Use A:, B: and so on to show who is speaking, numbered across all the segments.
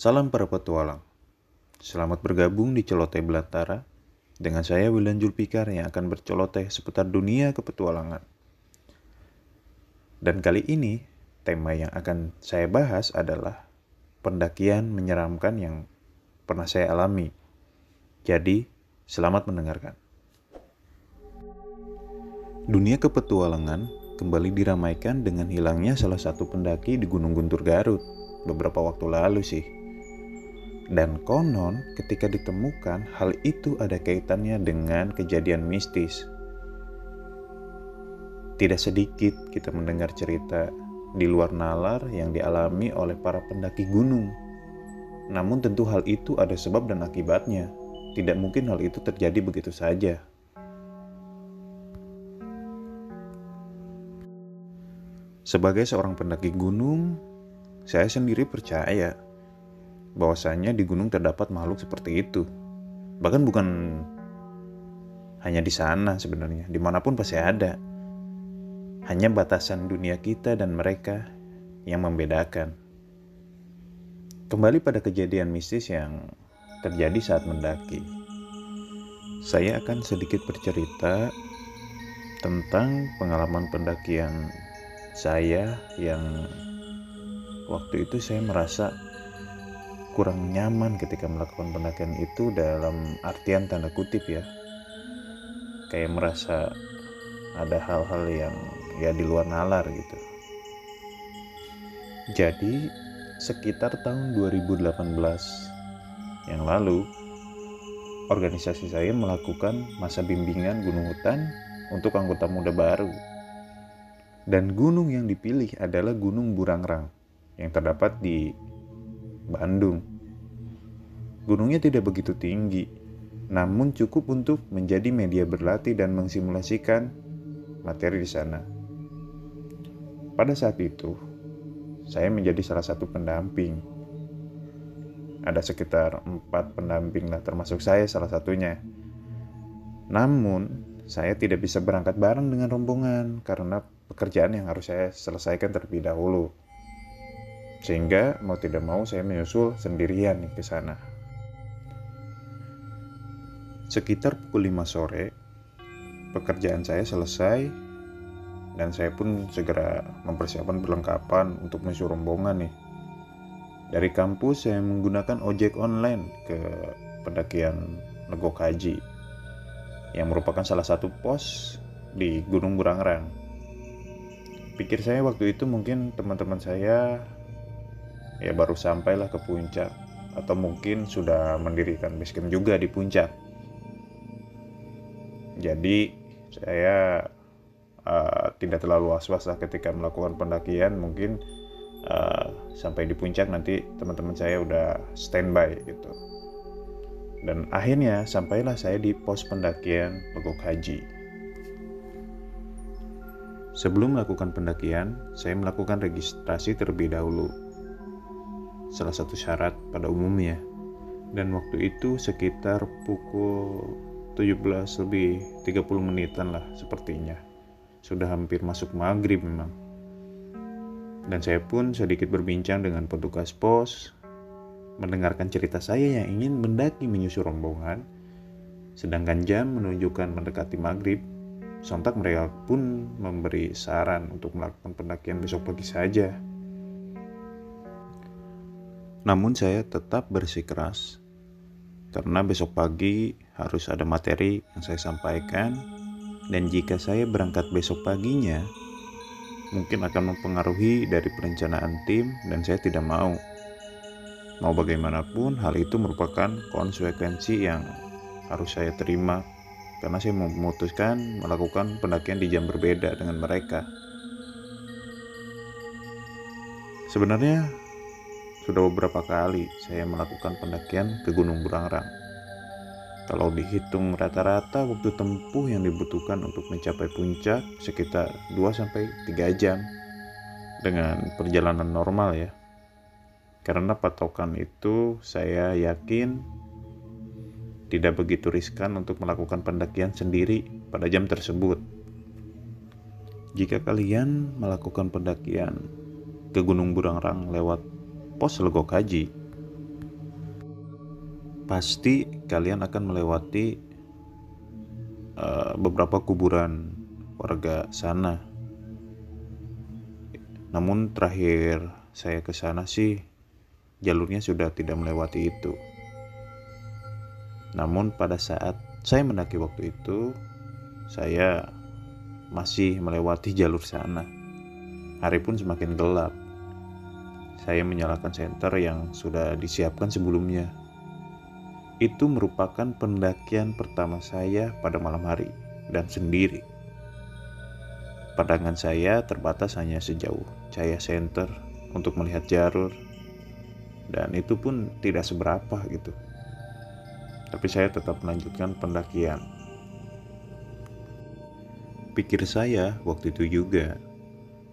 A: Salam para petualang. Selamat bergabung di Celoteh Belantara dengan saya Wildan Julpikar yang akan berceloteh seputar dunia kepetualangan. Dan kali ini tema yang akan saya bahas adalah pendakian menyeramkan yang pernah saya alami. Jadi, selamat mendengarkan. Dunia kepetualangan kembali diramaikan dengan hilangnya salah satu pendaki di Gunung Guntur Garut beberapa waktu lalu sih. Dan konon ketika ditemukan hal itu ada kaitannya dengan kejadian mistis. Tidak sedikit kita mendengar cerita di luar nalar yang dialami oleh para pendaki gunung. Namun tentu hal itu ada sebab dan akibatnya. Tidak mungkin hal itu terjadi begitu saja. Sebagai seorang pendaki gunung, saya sendiri percaya bahwasanya di gunung terdapat makhluk seperti itu. Bahkan bukan hanya di sana sebenarnya, di mana pun pasti ada. Hanya batasan dunia kita dan mereka yang membedakan. Kembali pada kejadian mistis yang terjadi saat mendaki. Saya akan sedikit bercerita tentang pengalaman pendakian saya yang waktu itu saya merasa kurang nyaman ketika melakukan pendakian itu dalam artian tanda kutip ya. Kayak merasa ada hal-hal yang ya di luar nalar gitu. Jadi sekitar tahun 2018 yang lalu organisasi saya melakukan masa bimbingan gunung hutan untuk anggota muda baru. Dan gunung yang dipilih adalah Gunung Burangrang yang terdapat di Bandung. Gunungnya tidak begitu tinggi, namun cukup untuk menjadi media berlatih dan mensimulasikan materi di sana. Pada saat itu, saya menjadi salah satu pendamping. Ada sekitar empat pendamping lah, termasuk saya salah satunya. Namun, saya tidak bisa berangkat bareng dengan rombongan karena pekerjaan yang harus saya selesaikan terlebih dahulu. Sehingga mau tidak mau saya menyusul sendirian ke sana. Sekitar pukul 5 sore, pekerjaan saya selesai dan saya pun segera mempersiapkan perlengkapan untuk menyusul rombongan nih. Dari kampus saya menggunakan ojek online ke pendakian Legok Haji yang merupakan salah satu pos di Gunung Burangrang. Pikir saya waktu itu mungkin teman-teman saya ya baru sampailah ke puncak atau mungkin sudah mendirikan basecamp juga di puncak. Jadi saya uh, tidak terlalu was-was lah ketika melakukan pendakian mungkin uh, sampai di puncak nanti teman-teman saya udah standby gitu dan akhirnya sampailah saya di pos pendakian Legok Haji. Sebelum melakukan pendakian, saya melakukan registrasi terlebih dahulu. Salah satu syarat pada umumnya. Dan waktu itu sekitar pukul 17 lebih 30 menitan lah sepertinya. Sudah hampir masuk maghrib memang. Dan saya pun sedikit berbincang dengan petugas pos mendengarkan cerita saya yang ingin mendaki menyusul rombongan, sedangkan jam menunjukkan mendekati maghrib, sontak mereka pun memberi saran untuk melakukan pendakian besok pagi saja. Namun saya tetap bersikeras karena besok pagi harus ada materi yang saya sampaikan dan jika saya berangkat besok paginya mungkin akan mempengaruhi dari perencanaan tim dan saya tidak mau Mau bagaimanapun, hal itu merupakan konsekuensi yang harus saya terima karena saya memutuskan melakukan pendakian di jam berbeda dengan mereka. Sebenarnya sudah beberapa kali saya melakukan pendakian ke Gunung Burangrang. Kalau dihitung rata-rata waktu tempuh yang dibutuhkan untuk mencapai puncak sekitar 2 3 jam dengan perjalanan normal ya. Karena patokan itu saya yakin tidak begitu riskan untuk melakukan pendakian sendiri pada jam tersebut. Jika kalian melakukan pendakian ke Gunung Burangrang lewat pos Legok Haji, pasti kalian akan melewati uh, beberapa kuburan warga sana. Namun terakhir saya ke sana sih jalurnya sudah tidak melewati itu. Namun pada saat saya mendaki waktu itu, saya masih melewati jalur sana. Hari pun semakin gelap. Saya menyalakan senter yang sudah disiapkan sebelumnya. Itu merupakan pendakian pertama saya pada malam hari dan sendiri. Pandangan saya terbatas hanya sejauh cahaya senter untuk melihat jalur dan itu pun tidak seberapa gitu tapi saya tetap melanjutkan pendakian. Pikir saya waktu itu juga,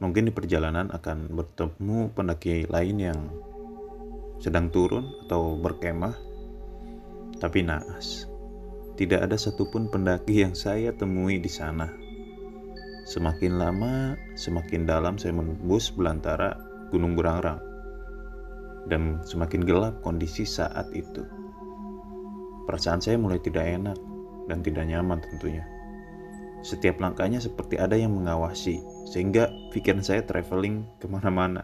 A: mungkin di perjalanan akan bertemu pendaki lain yang sedang turun atau berkemah, tapi naas. Tidak ada satupun pendaki yang saya temui di sana. Semakin lama, semakin dalam saya menembus belantara Gunung Burangrang. Dan semakin gelap kondisi saat itu. Perasaan saya mulai tidak enak dan tidak nyaman tentunya. Setiap langkahnya seperti ada yang mengawasi, sehingga pikiran saya traveling ke mana-mana.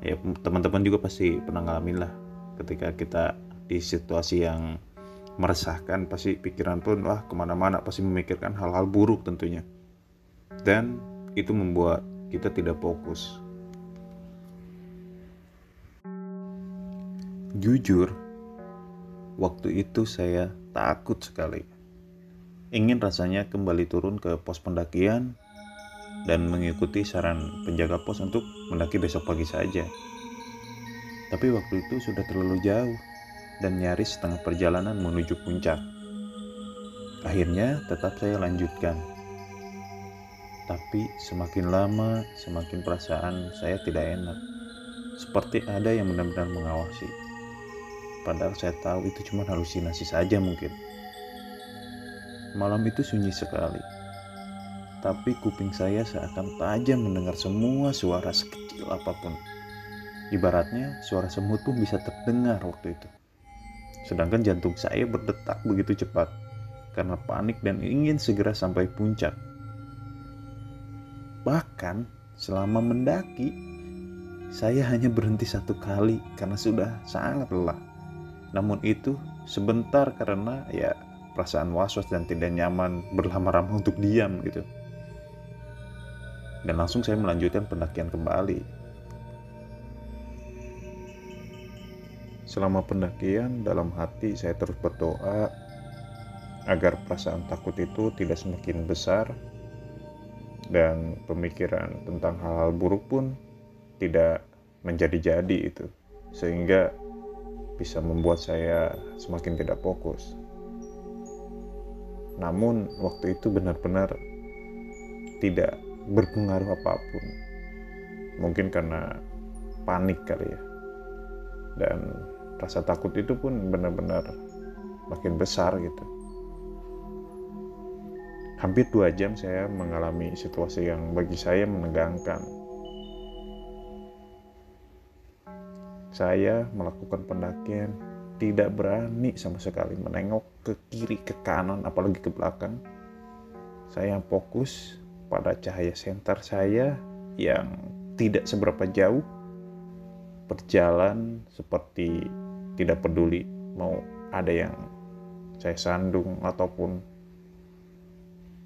A: Ya teman-teman juga pasti pernah ngalamin lah ketika kita di situasi yang meresahkan pasti pikiran pun wah ke mana-mana pasti memikirkan hal-hal buruk tentunya dan itu membuat kita tidak fokus jujur Waktu itu saya takut sekali. Ingin rasanya kembali turun ke pos pendakian dan mengikuti saran penjaga pos untuk mendaki besok pagi saja. Tapi waktu itu sudah terlalu jauh dan nyaris setengah perjalanan menuju puncak. Akhirnya tetap saya lanjutkan. Tapi semakin lama, semakin perasaan saya tidak enak. Seperti ada yang benar-benar mengawasi. Padahal saya tahu itu cuma halusinasi saja mungkin. Malam itu sunyi sekali. Tapi kuping saya seakan tajam mendengar semua suara sekecil apa pun. Ibaratnya suara semut pun bisa terdengar waktu itu. Sedangkan jantung saya berdetak begitu cepat karena panik dan ingin segera sampai puncak. Bahkan selama mendaki, saya hanya berhenti satu kali karena sudah sangat lelah. Namun itu sebentar karena ya perasaan was-was dan tidak nyaman berlama-lama untuk diam gitu. Dan langsung saya melanjutkan pendakian kembali. Selama pendakian dalam hati saya terus berdoa agar perasaan takut itu tidak semakin besar dan pemikiran tentang hal-hal buruk pun tidak menjadi-jadi itu sehingga bisa membuat saya semakin tidak fokus. Namun waktu itu benar-benar tidak berpengaruh apa pun. Mungkin karena panik kali ya. Dan rasa takut itu pun benar-benar makin besar gitu. Hampir dua jam saya mengalami situasi yang bagi saya menegangkan Saya melakukan pendakian tidak berani sama sekali menengok ke kiri, ke kanan, apalagi ke belakang. Saya fokus pada cahaya senter saya yang tidak seberapa jauh berjalan seperti tidak peduli mau ada yang saya sandung ataupun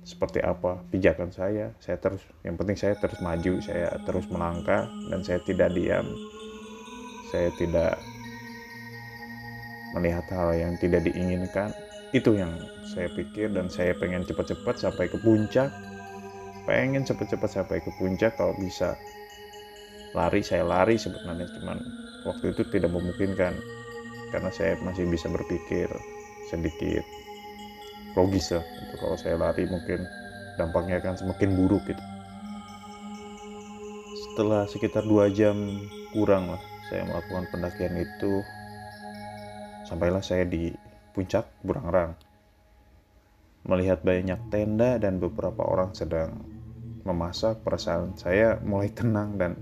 A: seperti apa pijakan saya saya terus yang penting saya terus maju saya terus melangkah dan saya tidak diam. Saya tidak melihat hal yang tidak diinginkan. Itu yang saya pikir dan saya pengen cepat-cepat sampai ke puncak. Pengen cepat-cepat sampai ke puncak kalau bisa lari saya lari sebenarnya cuman waktu itu tidak memungkinkan. Karena saya masih bisa berpikir sedikit logis lah itu kalau saya lari mungkin dampaknya akan semakin buruk gitu. Setelah sekitar dua jam kurang lah saya melakukan pendakian itu sampailah saya di puncak Burangrang. Melihat banyak tenda dan beberapa orang sedang memasak perasaan saya mulai tenang dan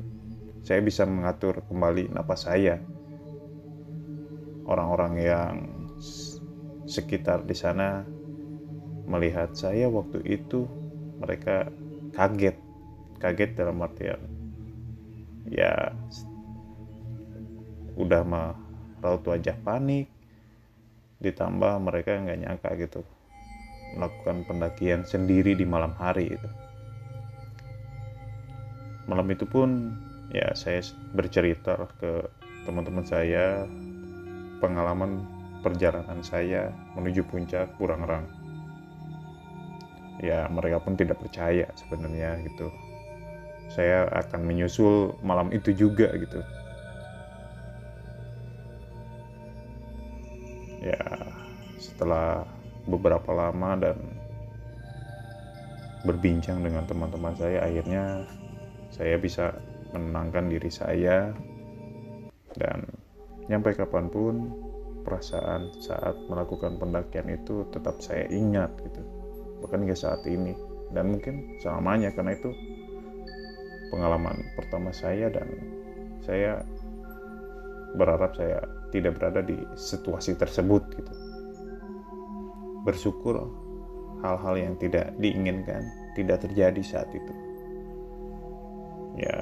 A: saya bisa mengatur kembali napas saya. Orang-orang yang sekitar di sana melihat saya waktu itu mereka kaget. Kaget dalam artian ya udah mah raut wajah panik ditambah mereka nggak nyangka gitu melakukan pendakian sendiri di malam hari itu. Malam itu pun ya saya bercerita ke teman-teman saya pengalaman perjalanan saya menuju puncak Burangrang ya mereka pun tidak percaya sebenarnya gitu. Saya akan menyusul malam itu juga gitu. Ya setelah beberapa lama dan berbincang dengan teman-teman saya akhirnya saya bisa menenangkan diri saya dan nyampe kapan pun perasaan saat melakukan pendakian itu tetap saya ingat gitu bahkan hingga saat ini dan mungkin selamanya karena itu pengalaman pertama saya dan saya berharap saya tidak berada di situasi tersebut gitu. Bersyukur hal-hal yang tidak diinginkan tidak terjadi saat itu. Ya,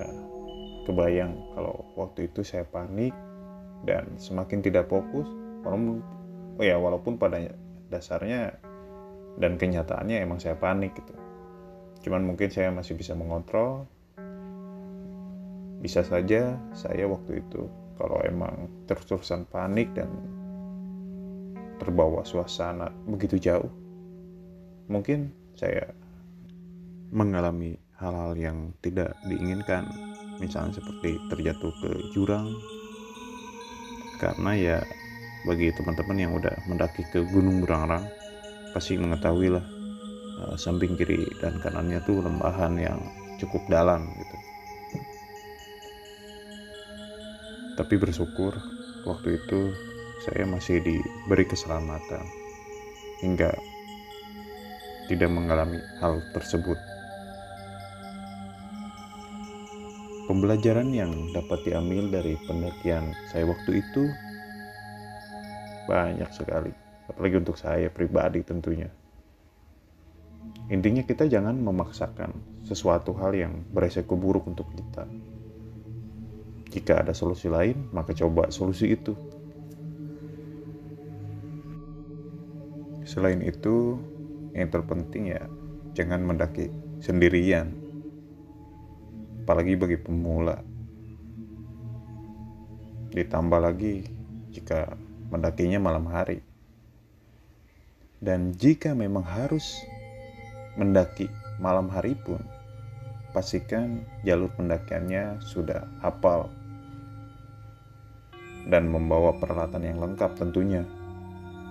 A: kebayang kalau waktu itu saya panik dan semakin tidak fokus, walaupun oh ya walaupun pada dasarnya dan kenyataannya emang saya panik gitu. Cuman mungkin saya masih bisa mengontrol bisa saja saya waktu itu kalau emang terus-terusan panik dan terbawa suasana begitu jauh, mungkin saya mengalami hal-hal yang tidak diinginkan, misalnya seperti terjatuh ke jurang, karena ya bagi teman-teman yang udah mendaki ke Gunung Burangrang pasti mengetahui lah eh, samping kiri dan kanannya tuh lembahan yang cukup dalam gitu. Tapi bersyukur waktu itu saya masih diberi keselamatan hingga tidak mengalami hal tersebut. Pembelajaran yang dapat diambil dari pendakian saya waktu itu banyak sekali, apalagi untuk saya pribadi tentunya. Intinya kita jangan memaksakan sesuatu hal yang beresiko buruk untuk kita jika ada solusi lain, maka coba solusi itu. Selain itu, yang terpenting ya jangan mendaki sendirian. Apalagi bagi pemula. Ditambah lagi jika mendakinya malam hari. Dan jika memang harus mendaki malam hari pun, pastikan jalur pendakiannya sudah hafal dan membawa peralatan yang lengkap tentunya.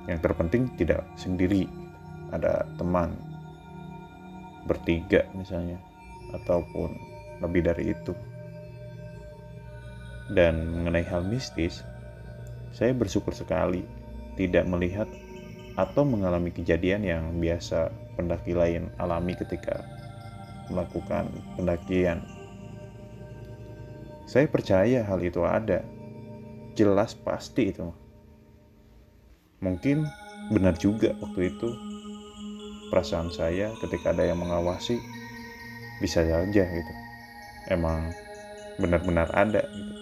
A: Yang terpenting tidak sendiri, ada teman bertiga misalnya ataupun lebih dari itu. Dan mengenai hal mistis, saya bersyukur sekali tidak melihat atau mengalami kejadian yang biasa pendaki lain alami ketika melakukan pendakian. Saya percaya hal itu ada, jelas pasti itu mungkin benar juga waktu itu perasaan saya ketika ada yang mengawasi bisa saja gitu emang benar-benar ada. Gitu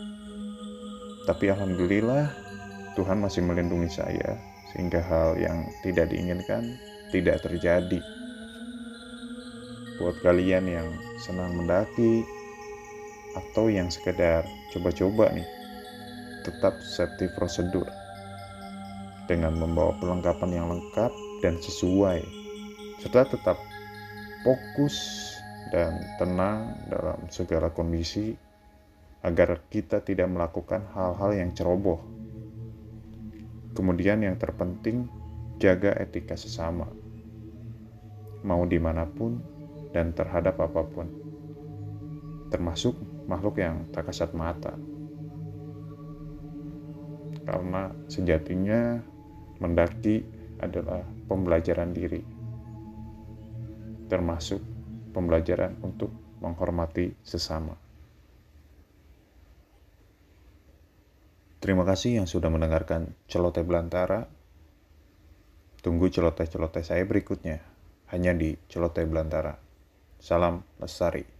A: tapi alhamdulillah Tuhan masih melindungi saya sehingga hal yang tidak diinginkan tidak terjadi. Buat kalian yang senang mendaki atau yang sekedar coba-coba nih tetap safety prosedur. Dengan membawa perlengkapan yang lengkap dan sesuai. Serta tetap fokus dan tenang dalam segala kondisi agar kita tidak melakukan hal-hal yang ceroboh. Kemudian yang terpenting, jaga etika sesama. Mau di mana pun dan terhadap apa pun. Termasuk makhluk yang tak kasat mata karena sejatinya mendaki adalah pembelajaran diri, termasuk pembelajaran untuk menghormati sesama. Terima kasih yang sudah mendengarkan celoteh belantara. Tunggu celoteh-celoteh saya berikutnya, hanya di Celoteh Belantara. Salam Lestari.